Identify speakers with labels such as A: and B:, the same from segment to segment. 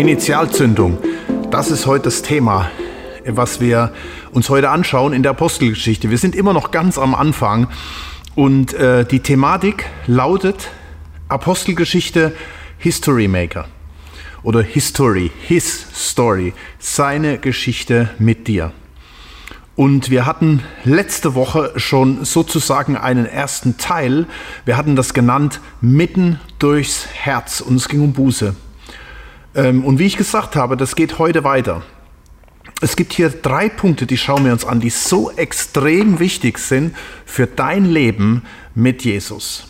A: Initialzündung, das ist heute das Thema, was wir uns heute anschauen in der Apostelgeschichte. Wir sind immer noch ganz am Anfang und äh, die Thematik lautet Apostelgeschichte History Maker oder History, His Story, seine Geschichte mit dir. Und wir hatten letzte Woche schon sozusagen einen ersten Teil. Wir hatten das genannt Mitten durchs Herz und es ging um Buße. Ähm, und wie ich gesagt habe, das geht heute weiter. Es gibt hier drei Punkte, die schauen wir uns an, die so extrem wichtig sind für dein Leben mit Jesus.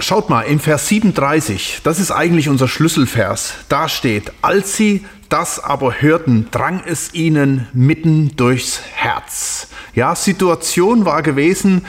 A: Schaut mal, im Vers 37, das ist eigentlich unser Schlüsselvers, da steht, als sie das aber hörten, drang es ihnen mitten durchs Herz. Ja, Situation war gewesen,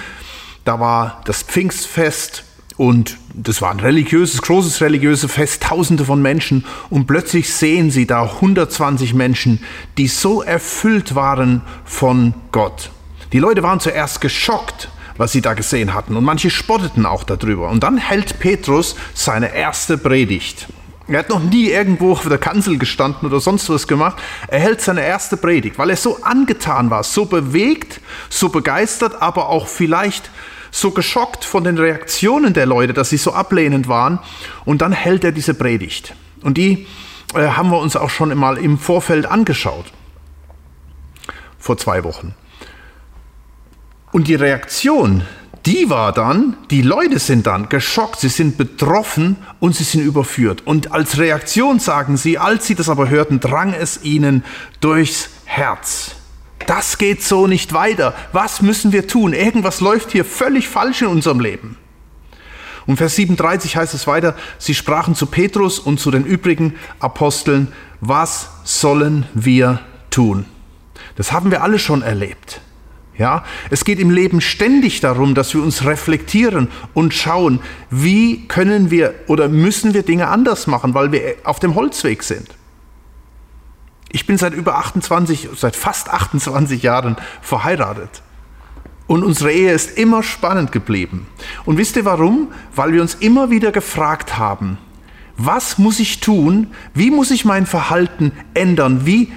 A: da war das Pfingstfest, und das war ein religiöses, großes religiöses Fest, tausende von Menschen. Und plötzlich sehen sie da 120 Menschen, die so erfüllt waren von Gott. Die Leute waren zuerst geschockt, was sie da gesehen hatten. Und manche spotteten auch darüber. Und dann hält Petrus seine erste Predigt. Er hat noch nie irgendwo auf der Kanzel gestanden oder sonst was gemacht. Er hält seine erste Predigt, weil er so angetan war, so bewegt, so begeistert, aber auch vielleicht so geschockt von den Reaktionen der Leute, dass sie so ablehnend waren. Und dann hält er diese Predigt. Und die äh, haben wir uns auch schon mal im Vorfeld angeschaut. Vor zwei Wochen. Und die Reaktion, die war dann, die Leute sind dann geschockt, sie sind betroffen und sie sind überführt. Und als Reaktion sagen sie, als sie das aber hörten, drang es ihnen durchs Herz das geht so nicht weiter. Was müssen wir tun? Irgendwas läuft hier völlig falsch in unserem Leben. Und Vers 37 heißt es weiter, sie sprachen zu Petrus und zu den übrigen Aposteln, was sollen wir tun? Das haben wir alle schon erlebt. Ja, es geht im Leben ständig darum, dass wir uns reflektieren und schauen, wie können wir oder müssen wir Dinge anders machen, weil wir auf dem Holzweg sind. Ich bin seit über 28, seit fast 28 Jahren verheiratet. Und unsere Ehe ist immer spannend geblieben. Und wisst ihr warum? Weil wir uns immer wieder gefragt haben, was muss ich tun? Wie muss ich mein Verhalten ändern? Wie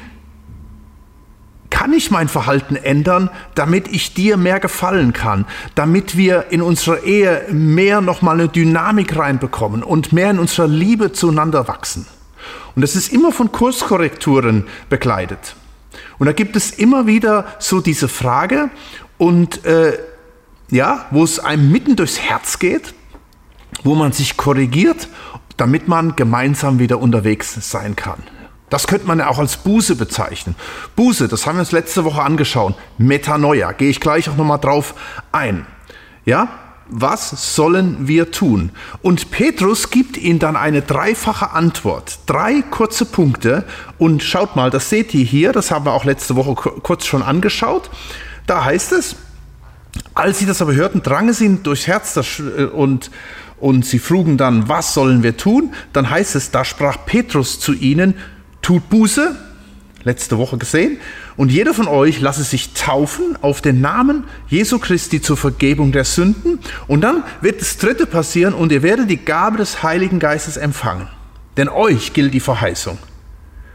A: kann ich mein Verhalten ändern, damit ich dir mehr gefallen kann? Damit wir in unserer Ehe mehr nochmal eine Dynamik reinbekommen und mehr in unserer Liebe zueinander wachsen? Und das ist immer von Kurskorrekturen begleitet. Und da gibt es immer wieder so diese Frage und äh, ja, wo es einem mitten durchs Herz geht, wo man sich korrigiert, damit man gemeinsam wieder unterwegs sein kann. Das könnte man ja auch als Buße bezeichnen. Buße, das haben wir uns letzte Woche angeschaut. Metanoia, gehe ich gleich auch nochmal drauf ein. Ja, was sollen wir tun? Und Petrus gibt ihnen dann eine dreifache Antwort. Drei kurze Punkte. Und schaut mal, das seht ihr hier, das haben wir auch letzte Woche kurz schon angeschaut. Da heißt es, als sie das aber hörten, drang es ihnen durchs Herz äh, und, und sie frugen dann, was sollen wir tun? Dann heißt es, da sprach Petrus zu ihnen, tut Buße, letzte Woche gesehen, und jeder von euch lasse sich taufen auf den Namen Jesu Christi zur Vergebung der Sünden. Und dann wird das Dritte passieren und ihr werdet die Gabe des Heiligen Geistes empfangen. Denn euch gilt die Verheißung.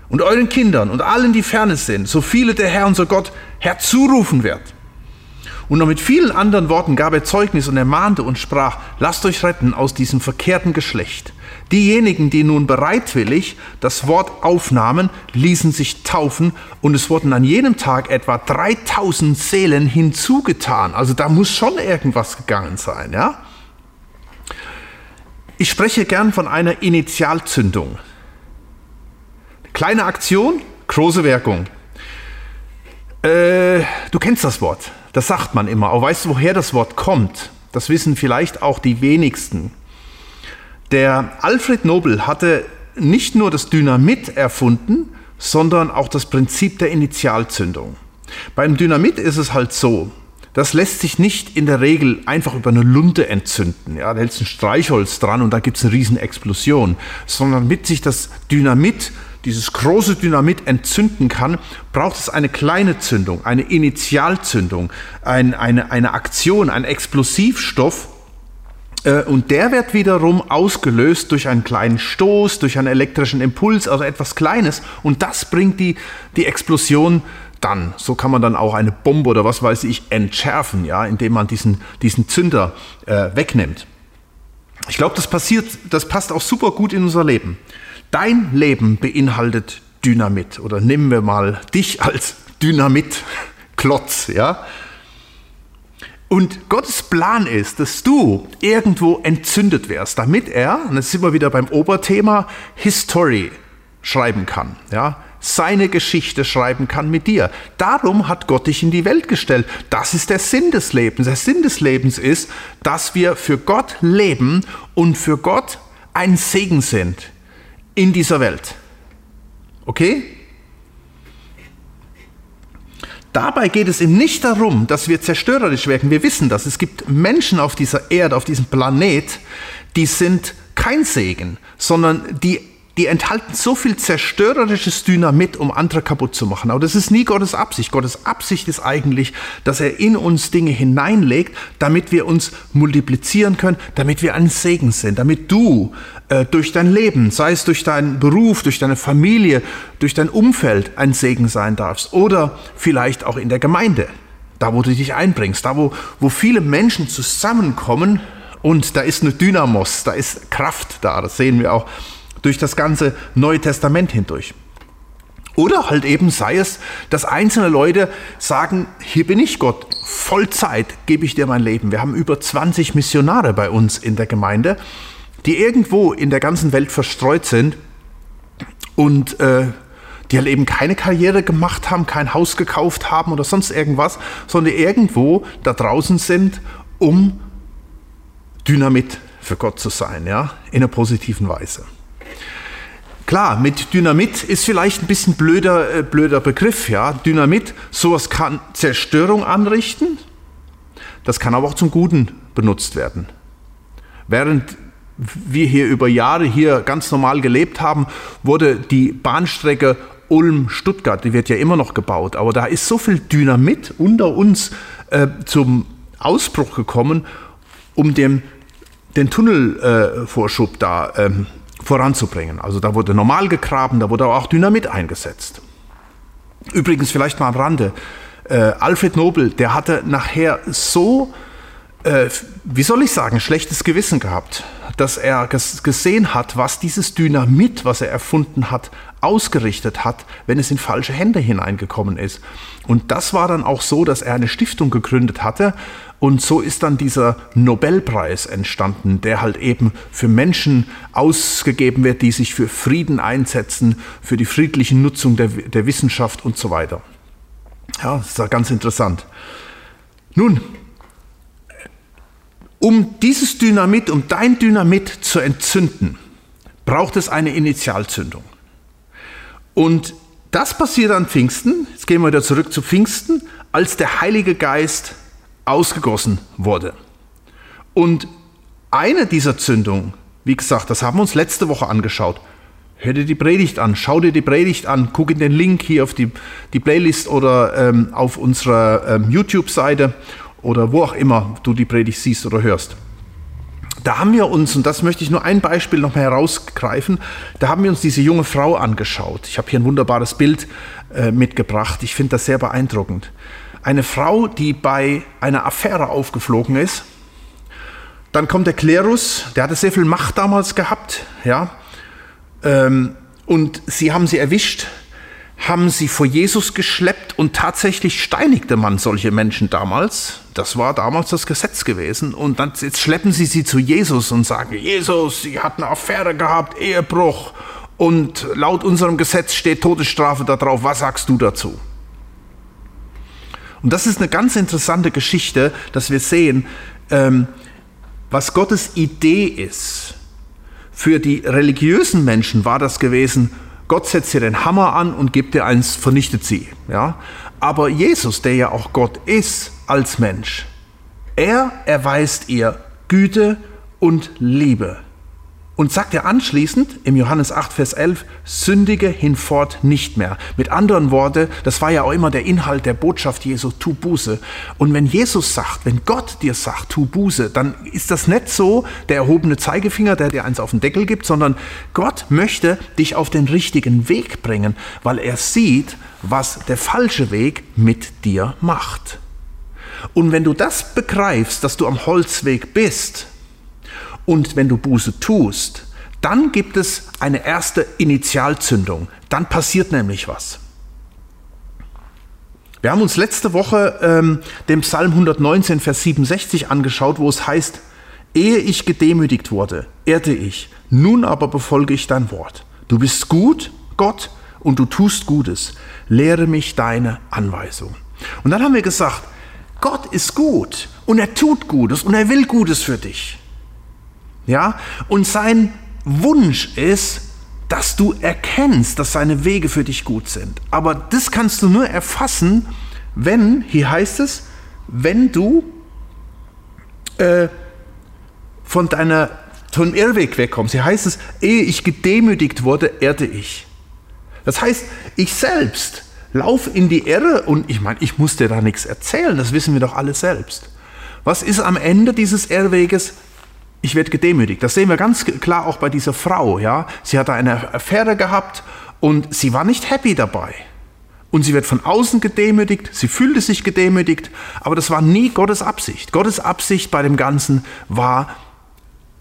A: Und euren Kindern und allen, die ferne sind, so viele der Herr unser Gott herzurufen wird. Und noch mit vielen anderen Worten gab er Zeugnis und ermahnte und sprach, lasst euch retten aus diesem verkehrten Geschlecht. Diejenigen, die nun bereitwillig das Wort aufnahmen, ließen sich taufen und es wurden an jedem Tag etwa 3000 Seelen hinzugetan. Also da muss schon irgendwas gegangen sein, ja? Ich spreche gern von einer Initialzündung. Kleine Aktion, große Wirkung. Äh, du kennst das Wort. Das sagt man immer. Aber weißt du, woher das Wort kommt? Das wissen vielleicht auch die wenigsten. Der Alfred Nobel hatte nicht nur das Dynamit erfunden, sondern auch das Prinzip der Initialzündung. Beim Dynamit ist es halt so, das lässt sich nicht in der Regel einfach über eine Lunte entzünden. Ja, da hältst ein Streichholz dran und da gibt es eine riesen Explosion. Sondern damit sich das Dynamit, dieses große Dynamit entzünden kann, braucht es eine kleine Zündung, eine Initialzündung, ein, eine, eine Aktion, ein Explosivstoff, Äh, und der wird wiederum ausgelöst durch einen kleinen Stoß, durch einen elektrischen Impuls, also etwas Kleines. Und das bringt die, die Explosion dann. So kann man dann auch eine Bombe oder was weiß ich entschärfen, ja, indem man diesen, diesen Zünder äh, wegnimmt. Ich glaube, das passiert, das passt auch super gut in unser Leben. Dein Leben beinhaltet Dynamit oder nehmen wir mal dich als Dynamitklotz, ja. Und Gottes Plan ist, dass du irgendwo entzündet wirst, damit er, und jetzt sind wir wieder beim Oberthema, History schreiben kann, ja, seine Geschichte schreiben kann mit dir. Darum hat Gott dich in die Welt gestellt. Das ist der Sinn des Lebens. Der Sinn des Lebens ist, dass wir für Gott leben und für Gott ein Segen sind in dieser Welt. Okay? Dabei geht es ihm nicht darum, dass wir zerstörerisch wirken. Wir wissen das. Es gibt Menschen auf dieser Erde, auf diesem Planet, die sind kein Segen, sondern die die enthalten so viel zerstörerisches Dynamit, um andere kaputt zu machen. Aber das ist nie Gottes Absicht. Gottes Absicht ist eigentlich, dass er in uns Dinge hineinlegt, damit wir uns multiplizieren können, damit wir ein Segen sind, damit du äh, durch dein Leben, sei es durch deinen Beruf, durch deine Familie, durch dein Umfeld ein Segen sein darfst oder vielleicht auch in der Gemeinde, da wo du dich einbringst, da wo, wo viele Menschen zusammenkommen und da ist eine Dynamos, da ist Kraft da, das sehen wir auch durch das ganze Neue Testament hindurch. Oder halt eben sei es, dass einzelne Leute sagen, hier bin ich Gott, Vollzeit gebe ich dir mein Leben. Wir haben über 20 Missionare bei uns in der Gemeinde, die irgendwo in der ganzen Welt verstreut sind und äh, die halt eben keine Karriere gemacht haben, kein Haus gekauft haben oder sonst irgendwas, sondern irgendwo da draußen sind, um Dynamit für Gott zu sein, ja, in einer positiven Weise. Klar, mit Dynamit ist vielleicht ein bisschen blöder, äh, blöder Begriff, ja. Dynamit, sowas kann Zerstörung anrichten, das kann aber auch zum Guten benutzt werden. Während wir hier über Jahre hier ganz normal gelebt haben, wurde die Bahnstrecke Ulm-Stuttgart, die wird ja immer noch gebaut, aber da ist so viel Dynamit unter uns äh, zum Ausbruch gekommen, um dem, den Tunnelvorschub äh, da ähm, voranzubringen. Also da wurde normal gegraben, da wurde auch Dynamit eingesetzt. Übrigens vielleicht mal am Rande, äh, Alfred Nobel, der hatte nachher so, äh, wie soll ich sagen, schlechtes Gewissen gehabt, dass er gesehen hat, was dieses Dynamit, was er erfunden hat, ausgerichtet hat, wenn es in falsche Hände hineingekommen ist. Und das war dann auch so, dass er eine Stiftung gegründet hatte und so ist dann dieser Nobelpreis entstanden, der halt eben für Menschen ausgegeben wird, die sich für Frieden einsetzen, für die friedliche Nutzung der, der Wissenschaft und so weiter. Ja, das ist ja ganz interessant. Nun, um dieses Dynamit, um dein Dynamit zu entzünden, braucht es eine Initialzündung. Und das passiert an Pfingsten, jetzt gehen wir wieder zurück zu Pfingsten, als der Heilige Geist ausgegossen wurde. Und eine dieser Zündungen, wie gesagt, das haben wir uns letzte Woche angeschaut. Hör dir die Predigt an, schau dir die Predigt an, guck in den Link hier auf die, die Playlist oder ähm, auf unserer ähm, YouTube-Seite oder wo auch immer du die Predigt siehst oder hörst da haben wir uns, und das möchte ich nur ein Beispiel noch mal herausgreifen, da haben wir uns diese junge Frau angeschaut. Ich habe hier ein wunderbares Bild äh, mitgebracht. Ich finde das sehr beeindruckend. Eine Frau, die bei einer Affäre aufgeflogen ist. Dann kommt der Klerus, der hatte sehr viel Macht damals gehabt, ja. Ähm, und sie haben sie erwischt haben sie vor Jesus geschleppt und tatsächlich steinigte man solche Menschen damals. Das war damals das Gesetz gewesen. Und dann, jetzt schleppen sie sie zu Jesus und sagen, Jesus, sie hat eine Affäre gehabt, Ehebruch. Und laut unserem Gesetz steht Todesstrafe da drauf. Was sagst du dazu? Und das ist eine ganz interessante Geschichte, dass wir sehen, ähm, was Gottes Idee ist. Für die religiösen Menschen war das gewesen, Gott setzt dir den Hammer an und gibt dir eins, vernichtet sie. Ja? Aber Jesus, der ja auch Gott ist als Mensch, er erweist ihr Güte und Liebe. Und sagt er anschließend im Johannes 8, Vers 11, sündige hinfort nicht mehr. Mit anderen Worten, das war ja auch immer der Inhalt der Botschaft Jesu, tu Buße. Und wenn Jesus sagt, wenn Gott dir sagt, tu Buße, dann ist das nicht so der erhobene Zeigefinger, der dir eins auf den Deckel gibt, sondern Gott möchte dich auf den richtigen Weg bringen, weil er sieht, was der falsche Weg mit dir macht. Und wenn du das begreifst, dass du am Holzweg bist, und wenn du Buße tust, dann gibt es eine erste Initialzündung. Dann passiert nämlich was. Wir haben uns letzte Woche ähm, den Psalm 119, Vers 67 angeschaut, wo es heißt, ehe ich gedemütigt wurde, ehrte ich, nun aber befolge ich dein Wort. Du bist gut, Gott, und du tust Gutes. Lehre mich deine Anweisung. Und dann haben wir gesagt, Gott ist gut und er tut Gutes und er will Gutes für dich. Ja? Und sein Wunsch ist, dass du erkennst, dass seine Wege für dich gut sind. Aber das kannst du nur erfassen, wenn, hier heißt es, wenn du äh, von deiner von Irrweg wegkommst. Hier heißt es, ehe ich gedemütigt wurde, ehrte ich. Das heißt, ich selbst laufe in die Irre und ich meine, ich muss dir da nichts erzählen, das wissen wir doch alle selbst. Was ist am Ende dieses Irrweges? Ich werde gedemütigt. Das sehen wir ganz klar auch bei dieser Frau. Ja? Sie hatte eine Affäre gehabt und sie war nicht happy dabei. Und sie wird von außen gedemütigt, sie fühlte sich gedemütigt, aber das war nie Gottes Absicht. Gottes Absicht bei dem Ganzen war,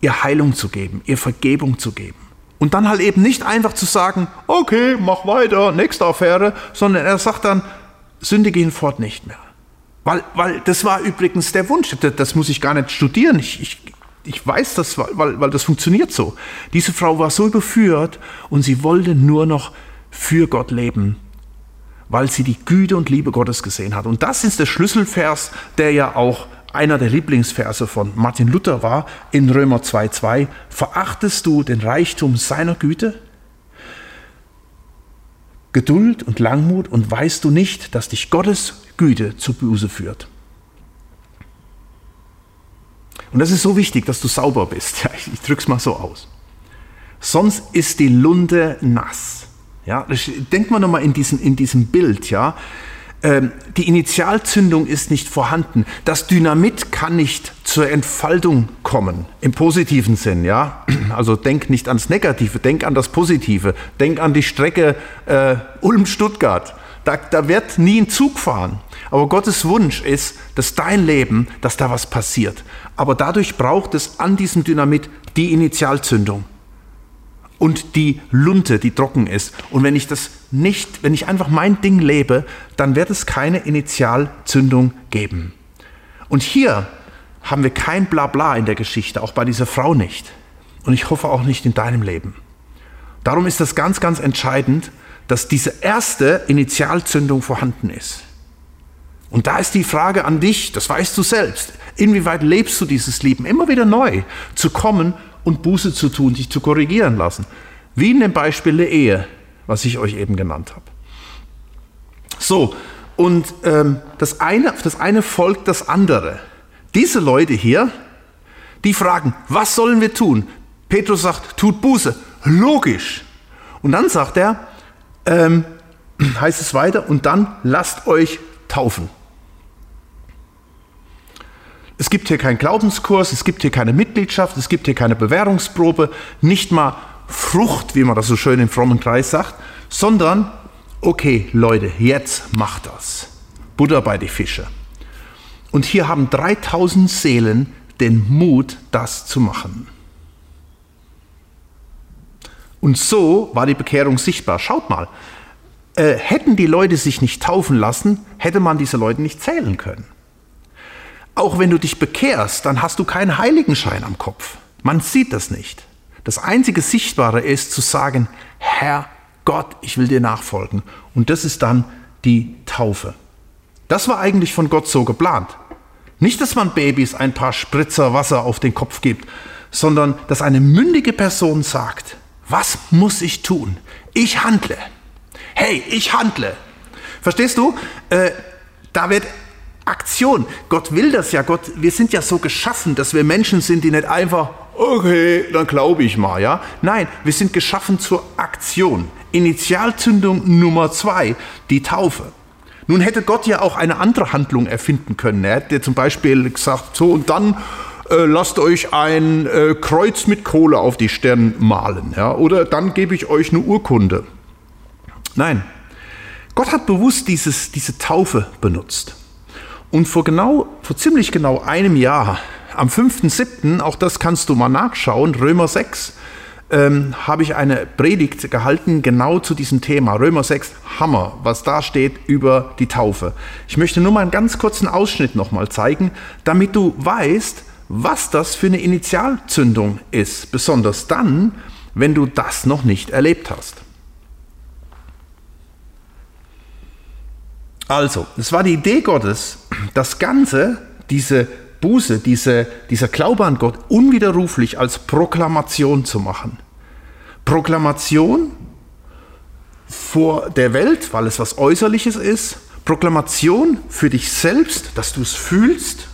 A: ihr Heilung zu geben, ihr Vergebung zu geben. Und dann halt eben nicht einfach zu sagen, okay, mach weiter, nächste Affäre, sondern er sagt dann, sündige hinfort nicht mehr. Weil, weil das war übrigens der Wunsch, das muss ich gar nicht studieren. Ich, ich ich weiß das, weil, weil das funktioniert so. Diese Frau war so überführt und sie wollte nur noch für Gott leben, weil sie die Güte und Liebe Gottes gesehen hat. Und das ist der Schlüsselvers, der ja auch einer der Lieblingsverse von Martin Luther war, in Römer 2,2. Verachtest du den Reichtum seiner Güte? Geduld und Langmut und weißt du nicht, dass dich Gottes Güte zur Buße führt? Und das ist so wichtig, dass du sauber bist. Ja, ich, ich drück's mal so aus. Sonst ist die Lunde nass. Ja, denkt man nochmal in, diesen, in diesem Bild, ja. Ähm, die Initialzündung ist nicht vorhanden. Das Dynamit kann nicht zur Entfaltung kommen, im positiven Sinn, ja. Also denk nicht ans Negative, denk an das Positive. Denk an die Strecke äh, Ulm-Stuttgart. Da, da wird nie ein Zug fahren. Aber Gottes Wunsch ist, dass dein Leben, dass da was passiert. Aber dadurch braucht es an diesem Dynamit die Initialzündung und die Lunte, die trocken ist. Und wenn ich das nicht, wenn ich einfach mein Ding lebe, dann wird es keine Initialzündung geben. Und hier haben wir kein Blabla in der Geschichte, auch bei dieser Frau nicht. Und ich hoffe auch nicht in deinem Leben. Darum ist das ganz, ganz entscheidend, dass diese erste Initialzündung vorhanden ist. Und da ist die Frage an dich, das weißt du selbst, inwieweit lebst du dieses Leben immer wieder neu, zu kommen und Buße zu tun, dich zu korrigieren lassen. Wie in dem Beispiel der Ehe, was ich euch eben genannt habe. So, und ähm, das, eine, das eine folgt das andere. Diese Leute hier, die fragen, was sollen wir tun? Petrus sagt, tut Buße. Logisch. Und dann sagt er, ähm, heißt es weiter, und dann lasst euch taufen. Es gibt hier keinen Glaubenskurs, es gibt hier keine Mitgliedschaft, es gibt hier keine Bewährungsprobe, nicht mal Frucht, wie man das so schön im frommen Kreis sagt, sondern, okay Leute, jetzt macht das. Butter bei die Fische. Und hier haben 3000 Seelen den Mut, das zu machen. Und so war die Bekehrung sichtbar. Schaut mal, äh, hätten die Leute sich nicht taufen lassen, hätte man diese Leute nicht zählen können. Auch wenn du dich bekehrst, dann hast du keinen Heiligenschein am Kopf. Man sieht das nicht. Das einzige Sichtbare ist zu sagen, Herr Gott, ich will dir nachfolgen. Und das ist dann die Taufe. Das war eigentlich von Gott so geplant. Nicht, dass man Babys ein paar Spritzer Wasser auf den Kopf gibt, sondern dass eine mündige Person sagt, was muss ich tun? Ich handle. Hey, ich handle. Verstehst du? Äh, da wird Aktion. Gott will das ja. Gott, wir sind ja so geschaffen, dass wir Menschen sind, die nicht einfach okay, dann glaube ich mal, ja. Nein, wir sind geschaffen zur Aktion. Initialzündung Nummer zwei, die Taufe. Nun hätte Gott ja auch eine andere Handlung erfinden können. Er hätte zum Beispiel gesagt, so und dann äh, lasst euch ein äh, Kreuz mit Kohle auf die Stirn malen, ja, oder dann gebe ich euch eine Urkunde. Nein, Gott hat bewusst dieses, diese Taufe benutzt. Und vor genau, vor ziemlich genau einem Jahr, am 5.7., auch das kannst du mal nachschauen, Römer 6, ähm, habe ich eine Predigt gehalten genau zu diesem Thema. Römer 6, Hammer, was da steht über die Taufe. Ich möchte nur mal einen ganz kurzen Ausschnitt nochmal zeigen, damit du weißt, was das für eine Initialzündung ist, besonders dann, wenn du das noch nicht erlebt hast. Also, es war die Idee Gottes, das Ganze, diese Buße, diese, dieser Glaube an Gott unwiderruflich als Proklamation zu machen. Proklamation vor der Welt, weil es was Äußerliches ist. Proklamation für dich selbst, dass du es fühlst.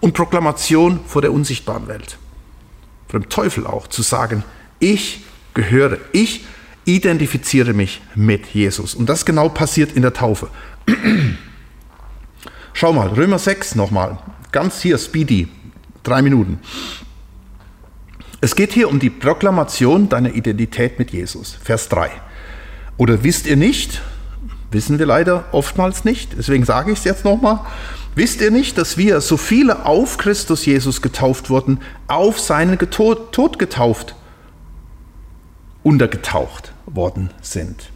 A: Und Proklamation vor der unsichtbaren Welt. Vor dem Teufel auch, zu sagen, ich gehöre, ich identifiziere mich mit Jesus. Und das genau passiert in der Taufe. Schau mal, Römer 6 nochmal. Ganz hier, speedy, drei Minuten. Es geht hier um die Proklamation deiner Identität mit Jesus. Vers 3. Oder wisst ihr nicht, wissen wir leider oftmals nicht, deswegen sage ich es jetzt nochmal, wisst ihr nicht, dass wir, so viele auf Christus Jesus getauft wurden, auf seinen Tod getauft, untergetaucht worden sind?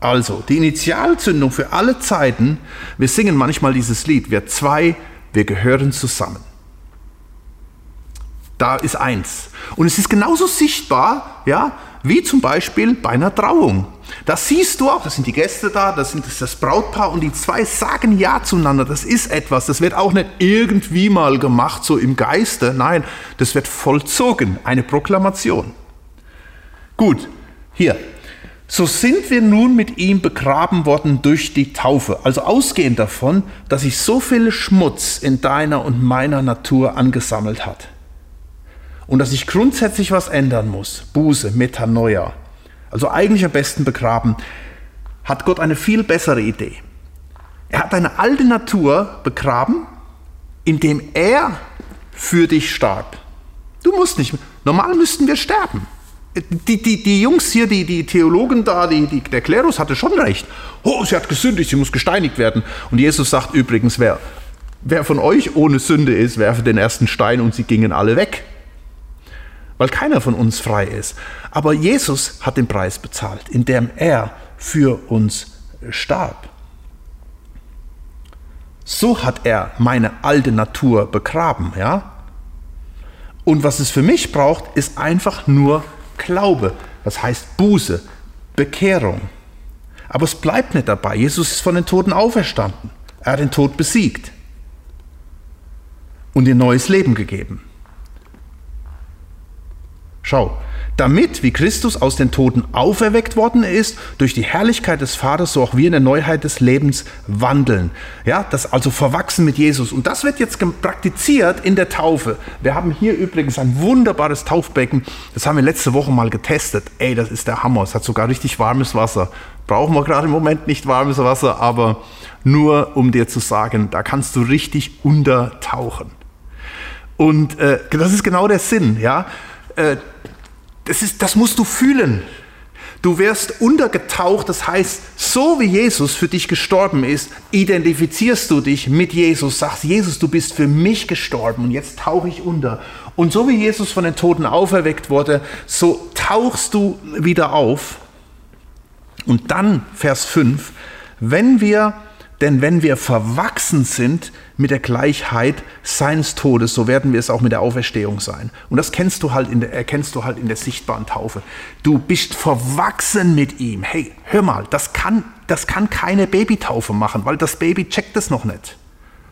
A: Also, die Initialzündung für alle Zeiten, wir singen manchmal dieses Lied, wir zwei wir gehören zusammen. Da ist eins. Und es ist genauso sichtbar, ja, wie zum Beispiel bei einer Trauung. Da siehst du auch, da sind die Gäste da, da sind das Brautpaar und die zwei sagen Ja zueinander. Das ist etwas, das wird auch nicht irgendwie mal gemacht, so im Geiste. Nein, das wird vollzogen, eine Proklamation. Gut, hier, so sind wir nun mit ihm begraben worden durch die Taufe. Also ausgehend davon, dass sich so viel Schmutz in deiner und meiner Natur angesammelt hat. Und dass sich grundsätzlich was ändern muss. Buße, Metanoia. Also eigentlich am besten begraben. Hat Gott eine viel bessere Idee. Er hat deine alte Natur begraben, indem er für dich starb. Du musst nicht. Normal müssten wir sterben die, die, die Jungs hier, die, die Theologen da, die, die, der Klerus hatte schon recht. Oh, sie hat gesündigt, sie muss gesteinigt werden. Und Jesus sagt übrigens, wer, wer von euch ohne Sünde ist, werfe den ersten Stein und sie gingen alle weg. Weil keiner von uns frei ist. Aber Jesus hat den Preis bezahlt, indem er für uns starb. So hat er meine alte Natur begraben, ja? Und was es für mich braucht, ist einfach nur Glaube, das heißt Buße, Bekehrung. Aber es bleibt nicht dabei. Jesus ist von den Toten auferstanden. Er hat den Tod besiegt und ihr neues Leben gegeben. Schau, damit, wie Christus aus den Toten auferweckt worden ist, durch die Herrlichkeit des Vaters, so auch wir in der Neuheit des Lebens wandeln. Ja, das also verwachsen mit Jesus. Und das wird jetzt praktiziert in der Taufe. Wir haben hier übrigens ein wunderbares Taufbecken. Das haben wir letzte Woche mal getestet. Ey, das ist der Hammer. Es hat sogar richtig warmes Wasser. Brauchen wir gerade im Moment nicht warmes Wasser, aber nur um dir zu sagen, da kannst du richtig untertauchen. Und äh, das ist genau der Sinn, ja. Äh, das, ist, das musst du fühlen. Du wirst untergetaucht, das heißt, so wie Jesus für dich gestorben ist, identifizierst du dich mit Jesus, sagst, Jesus, du bist für mich gestorben und jetzt tauche ich unter. Und so wie Jesus von den Toten auferweckt wurde, so tauchst du wieder auf. Und dann, Vers 5, wenn wir denn wenn wir verwachsen sind mit der Gleichheit seines Todes, so werden wir es auch mit der Auferstehung sein. Und das kennst du halt in der, erkennst du halt in der sichtbaren Taufe. Du bist verwachsen mit ihm. Hey, hör mal, das kann, das kann keine Babytaufe machen, weil das Baby checkt es noch nicht.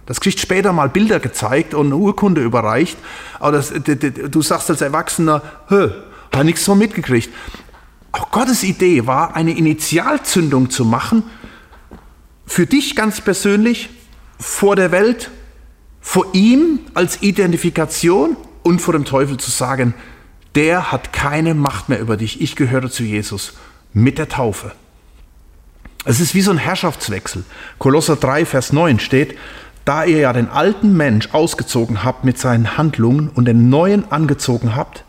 A: Das kriegt später mal Bilder gezeigt und eine Urkunde überreicht. Aber das, du sagst als Erwachsener, hä, hat nichts von mitgekriegt. Auch Gottes Idee war, eine Initialzündung zu machen für dich ganz persönlich, vor der Welt, vor ihm als Identifikation und vor dem Teufel zu sagen, der hat keine Macht mehr über dich, ich gehöre zu Jesus mit der Taufe. Es ist wie so ein Herrschaftswechsel. Kolosser 3, Vers 9 steht, da ihr ja den alten Mensch ausgezogen habt mit seinen Handlungen und den neuen angezogen habt,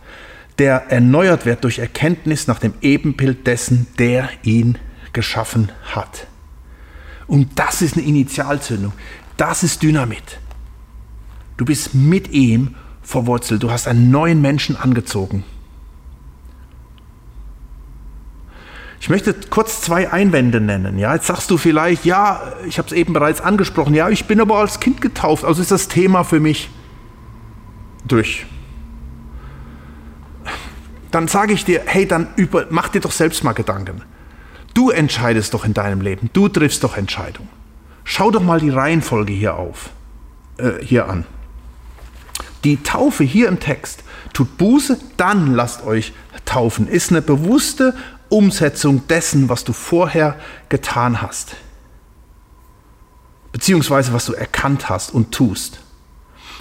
A: der erneuert wird durch Erkenntnis nach dem Ebenbild dessen, der ihn geschaffen hat. Und das ist eine Initialzündung. Das ist Dynamit. Du bist mit ihm verwurzelt. Du hast einen neuen Menschen angezogen. Ich möchte kurz zwei Einwände nennen. Ja, jetzt sagst du vielleicht, ja, ich habe es eben bereits angesprochen, ja, ich bin aber als Kind getauft, also ist das Thema für mich durch. Dann sage ich dir, hey, dann über, mach dir doch selbst mal Gedanken. Du entscheidest doch in deinem Leben, du triffst doch Entscheidungen. Schau doch mal die Reihenfolge hier auf, äh, hier an. Die Taufe hier im Text tut Buße, dann lasst euch taufen, ist eine bewusste Umsetzung dessen, was du vorher getan hast. Beziehungsweise was du erkannt hast und tust.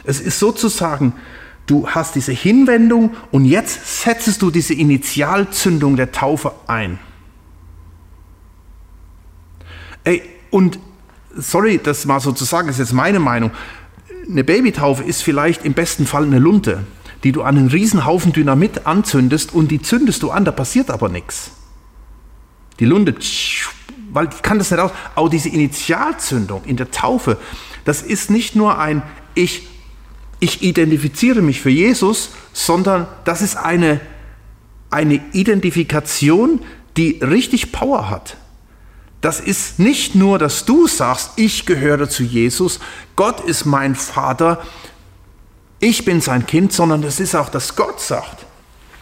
A: Es ist sozusagen, du hast diese Hinwendung und jetzt setzt du diese Initialzündung der Taufe ein. Ey, und sorry, das mal so zu sagen, ist jetzt meine Meinung. Eine Babytaufe ist vielleicht im besten Fall eine Lunte, die du an einen Riesenhaufen Dynamit anzündest und die zündest du an, da passiert aber nichts die Lunde, weil ich kann das nicht aus. Auch diese Initialzündung in der Taufe, das ist nicht nur ein ich, ich identifiziere mich für Jesus, sondern das ist eine, eine Identifikation, die richtig Power hat. Das ist nicht nur, dass du sagst, ich gehöre zu Jesus, Gott ist mein Vater, ich bin sein Kind, sondern es ist auch, dass Gott sagt,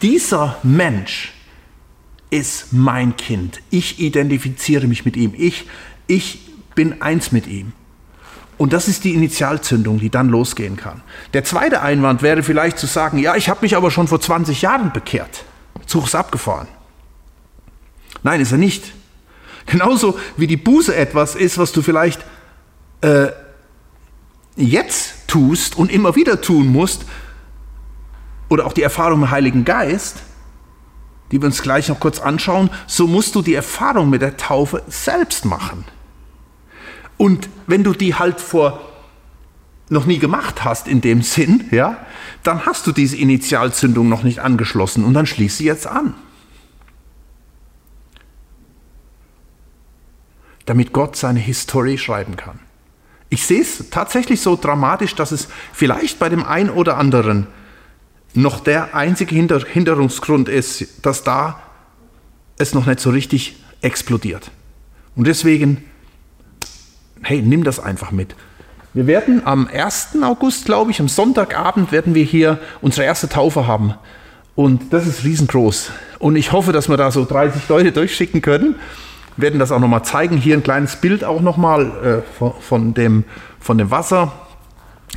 A: dieser Mensch, ist mein Kind. Ich identifiziere mich mit ihm. Ich, ich bin eins mit ihm. Und das ist die Initialzündung, die dann losgehen kann. Der zweite Einwand wäre vielleicht zu sagen, ja, ich habe mich aber schon vor 20 Jahren bekehrt. Zug ist abgefahren. Nein, ist er nicht. Genauso wie die Buße etwas ist, was du vielleicht äh, jetzt tust und immer wieder tun musst, oder auch die Erfahrung im Heiligen Geist, die wir uns gleich noch kurz anschauen, so musst du die Erfahrung mit der Taufe selbst machen. Und wenn du die halt vor noch nie gemacht hast in dem Sinn, ja, dann hast du diese Initialzündung noch nicht angeschlossen und dann schließ sie jetzt an. Damit Gott seine Historie schreiben kann. Ich sehe es tatsächlich so dramatisch, dass es vielleicht bei dem einen oder anderen noch der einzige Hinter Hinderungsgrund ist, dass da es noch nicht so richtig explodiert. Und deswegen, hey, nimm das einfach mit. Wir werden am 1. August, glaube ich, am Sonntagabend werden wir hier unsere erste Taufe haben. Und das ist riesengroß. Und ich hoffe, dass wir da so 30 Leute durchschicken können. Werden das auch nochmal zeigen. Hier ein kleines Bild auch nochmal äh, von, von, dem, von dem Wasser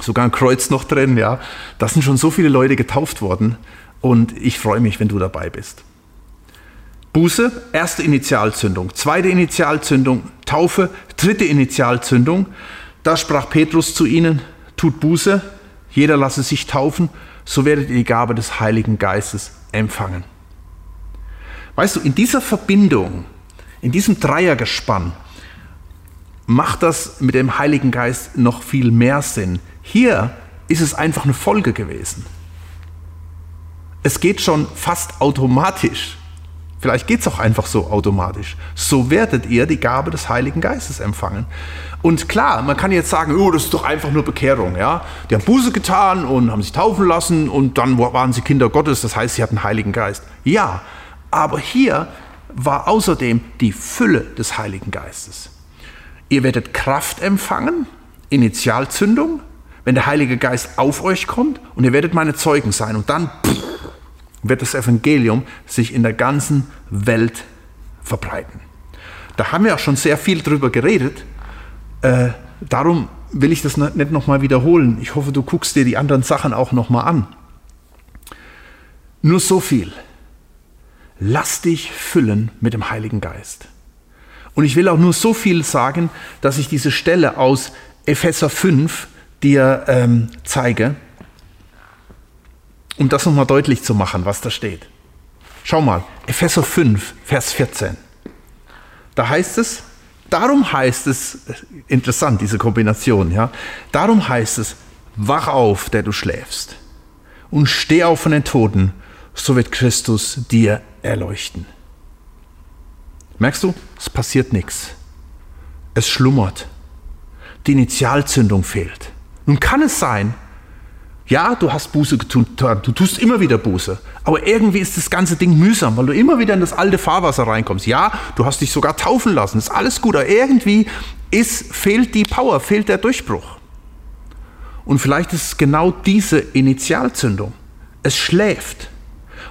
A: sogar ein Kreuz noch drin, ja. Da sind schon so viele Leute getauft worden und ich freue mich, wenn du dabei bist. Buße, erste Initialzündung, zweite Initialzündung, Taufe, dritte Initialzündung. Da sprach Petrus zu ihnen, tut Buße, jeder lasse sich taufen, so werdet ihr die Gabe des Heiligen Geistes empfangen. Weißt du, in dieser Verbindung, in diesem Dreiergespann, macht das mit dem Heiligen Geist noch viel mehr Sinn. Hier ist es einfach eine Folge gewesen. Es geht schon fast automatisch. Vielleicht geht es auch einfach so automatisch. So werdet ihr die Gabe des Heiligen Geistes empfangen. Und klar, man kann jetzt sagen, oh, das ist doch einfach nur Bekehrung. Ja? Die haben Buße getan und haben sich taufen lassen und dann waren sie Kinder Gottes, das heißt, sie hatten Heiligen Geist. Ja, aber hier war außerdem die Fülle des Heiligen Geistes. Ihr werdet Kraft empfangen, Initialzündung, wenn der Heilige Geist auf euch kommt und ihr werdet meine Zeugen sein. Und dann pff, wird das Evangelium sich in der ganzen Welt verbreiten. Da haben wir auch schon sehr viel drüber geredet. Äh, darum will ich das nicht nochmal wiederholen. Ich hoffe, du guckst dir die anderen Sachen auch nochmal an. Nur so viel. Lass dich füllen mit dem Heiligen Geist. Und ich will auch nur so viel sagen, dass ich diese Stelle aus Epheser 5 dir ähm, zeige. um das nochmal deutlich zu machen, was da steht. Schau mal, Epheser 5, Vers 14. Da heißt es, darum heißt es, interessant, diese Kombination, ja, darum heißt es, wach auf, der du schläfst, und steh auf von den Toten, so wird Christus dir erleuchten. Merkst du, es passiert nichts. Es schlummert. Die Initialzündung fehlt. Nun kann es sein, ja, du hast Buße getan, du tust immer wieder Buße, aber irgendwie ist das ganze Ding mühsam, weil du immer wieder in das alte Fahrwasser reinkommst. Ja, du hast dich sogar taufen lassen, ist alles gut, aber irgendwie ist, fehlt die Power, fehlt der Durchbruch. Und vielleicht ist es genau diese Initialzündung. Es schläft.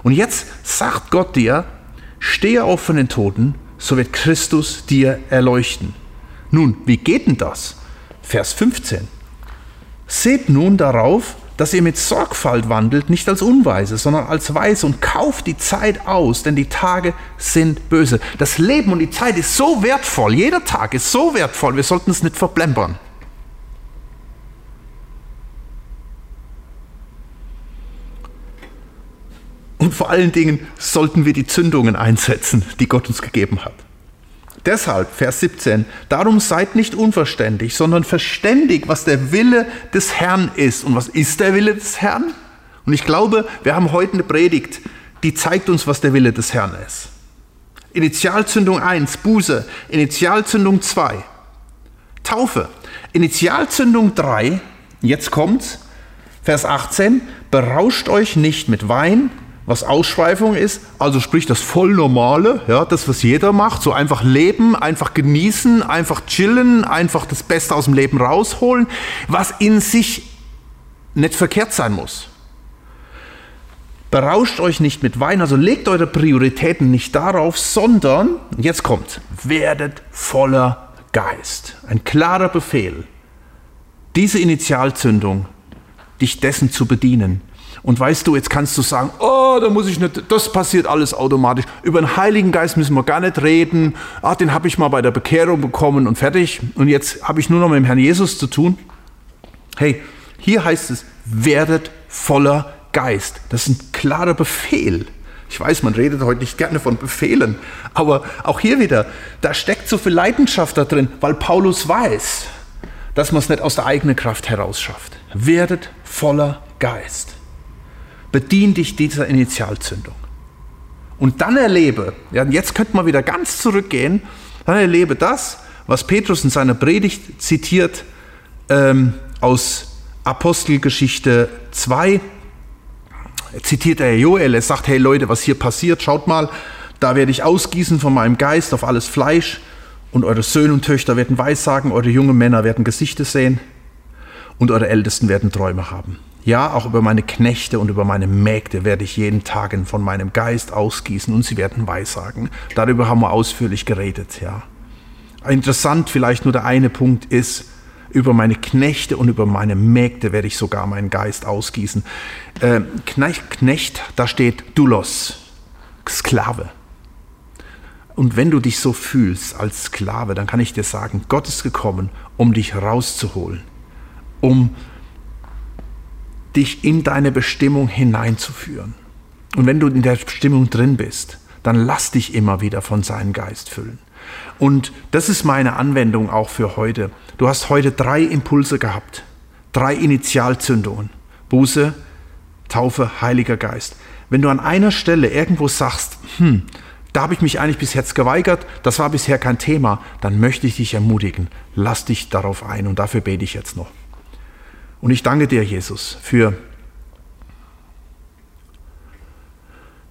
A: Und jetzt sagt Gott dir, stehe auf von den Toten, so wird Christus dir erleuchten. Nun, wie geht denn das? Vers 15. Seht nun darauf, dass ihr mit Sorgfalt wandelt, nicht als Unweise, sondern als Weise und kauft die Zeit aus, denn die Tage sind böse. Das Leben und die Zeit ist so wertvoll, jeder Tag ist so wertvoll, wir sollten es nicht verplempern. Und vor allen Dingen sollten wir die Zündungen einsetzen, die Gott uns gegeben hat. Deshalb, Vers 17, darum seid nicht unverständig, sondern verständig, was der Wille des Herrn ist. Und was ist der Wille des Herrn? Und ich glaube, wir haben heute eine Predigt, die zeigt uns, was der Wille des Herrn ist. Initialzündung 1, Buße. Initialzündung 2, Taufe. Initialzündung 3, jetzt kommt's, Vers 18, berauscht euch nicht mit Wein, was Ausschweifung ist, also sprich das voll normale, ja, das was jeder macht, so einfach leben, einfach genießen, einfach chillen, einfach das Beste aus dem Leben rausholen, was in sich nicht verkehrt sein muss. Berauscht euch nicht mit Wein, also legt eure Prioritäten nicht darauf, sondern, jetzt kommt, werdet voller Geist. Ein klarer Befehl, diese Initialzündung, dich dessen zu bedienen und weißt du, jetzt kannst du sagen, oh, da muss ich nicht, das passiert alles automatisch. Über den Heiligen Geist müssen wir gar nicht reden. Ah, den habe ich mal bei der Bekehrung bekommen und fertig. Und jetzt habe ich nur noch mit dem Herrn Jesus zu tun. Hey, hier heißt es, werdet voller Geist. Das ist ein klarer Befehl. Ich weiß, man redet heute nicht gerne von Befehlen, aber auch hier wieder, da steckt so viel Leidenschaft da drin, weil Paulus weiß, dass man es nicht aus der eigenen Kraft heraus schafft. Werdet voller Geist bedien dich dieser Initialzündung. Und dann erlebe, ja, jetzt könnte man wieder ganz zurückgehen, dann erlebe das, was Petrus in seiner Predigt zitiert ähm, aus Apostelgeschichte 2, zitiert er Joel, er sagt, hey Leute, was hier passiert, schaut mal, da werde ich ausgießen von meinem Geist auf alles Fleisch und eure Söhne und Töchter werden Weissagen, eure jungen Männer werden Gesichter sehen und eure Ältesten werden Träume haben. Ja, auch über meine Knechte und über meine Mägde werde ich jeden Tag von meinem Geist ausgießen und sie werden weissagen. Darüber haben wir ausführlich geredet, ja. Interessant vielleicht nur der eine Punkt ist, über meine Knechte und über meine Mägde werde ich sogar meinen Geist ausgießen. Äh, Knecht, Knecht, da steht Dulos, Sklave. Und wenn du dich so fühlst als Sklave, dann kann ich dir sagen, Gott ist gekommen, um dich rauszuholen, um dich in deine Bestimmung hineinzuführen. Und wenn du in der Bestimmung drin bist, dann lass dich immer wieder von seinem Geist füllen. Und das ist meine Anwendung auch für heute. Du hast heute drei Impulse gehabt, drei Initialzündungen. Buße, Taufe, Heiliger Geist. Wenn du an einer Stelle irgendwo sagst, hm, da habe ich mich eigentlich bis jetzt geweigert, das war bisher kein Thema, dann möchte ich dich ermutigen, lass dich darauf ein und dafür bete ich jetzt noch. Und ich danke dir, Jesus, für,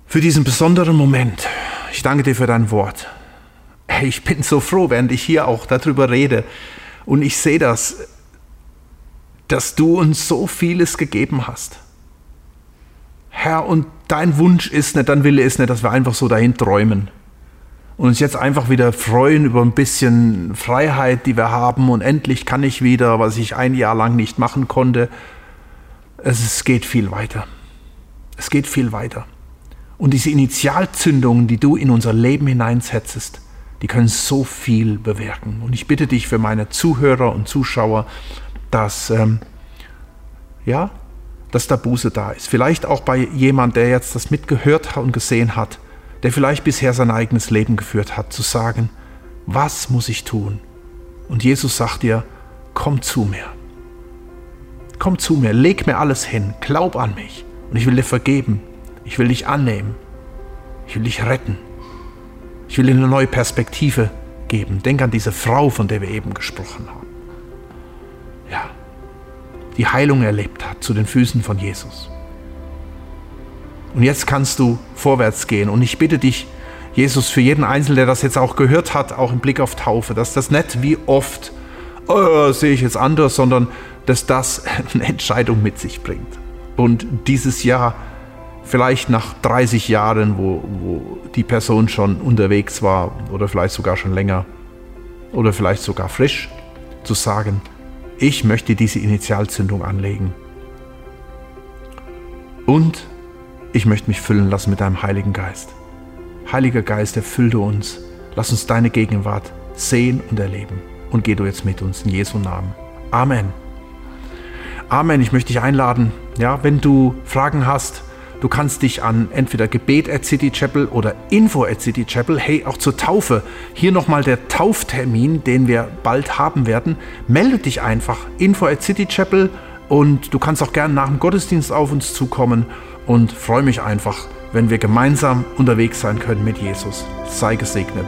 A: für diesen besonderen Moment. Ich danke dir für dein Wort. Ich bin so froh, während ich hier auch darüber rede. Und ich sehe das, dass du uns so vieles gegeben hast. Herr, und dein Wunsch ist nicht, dein Wille ist nicht, dass wir einfach so dahin träumen und uns jetzt einfach wieder freuen über ein bisschen Freiheit, die wir haben und endlich kann ich wieder, was ich ein Jahr lang nicht machen konnte. Es geht viel weiter. Es geht viel weiter. Und diese Initialzündungen, die du in unser Leben hineinsetzest, die können so viel bewirken. Und ich bitte dich für meine Zuhörer und Zuschauer, dass, ähm, ja, dass da Buße da ist. Vielleicht auch bei jemand, der jetzt das mitgehört und gesehen hat, der vielleicht bisher sein eigenes Leben geführt hat, zu sagen, was muss ich tun? Und Jesus sagt dir, komm zu mir. Komm zu mir, leg mir alles hin, glaub an mich und ich will dir vergeben. Ich will dich annehmen. Ich will dich retten. Ich will dir eine neue Perspektive geben. Denk an diese Frau, von der wir eben gesprochen haben. Ja, die Heilung erlebt hat zu den Füßen von Jesus. Und jetzt kannst du vorwärts gehen. Und ich bitte dich, Jesus, für jeden Einzelnen, der das jetzt auch gehört hat, auch im Blick auf Taufe, dass das nicht wie oft, oh, sehe ich jetzt anders, sondern dass das eine Entscheidung mit sich bringt. Und dieses Jahr, vielleicht nach 30 Jahren, wo, wo die Person schon unterwegs war oder vielleicht sogar schon länger oder vielleicht sogar frisch, zu sagen, ich möchte diese Initialzündung anlegen. Und ich möchte mich füllen lassen mit deinem Heiligen Geist. Heiliger Geist, erfülle uns. Lass uns deine Gegenwart sehen und erleben. Und geh du jetzt mit uns in Jesu Namen. Amen. Amen. Ich möchte dich einladen, ja, wenn du Fragen hast, du kannst dich an entweder gebet at City Chapel oder info at City Chapel, hey, auch zur Taufe. Hier nochmal der Tauftermin, den wir bald haben werden. Melde dich einfach, info at City Chapel und du kannst auch gerne nach dem Gottesdienst auf uns zukommen und freue mich einfach, wenn wir gemeinsam unterwegs sein können mit Jesus. Sei gesegnet.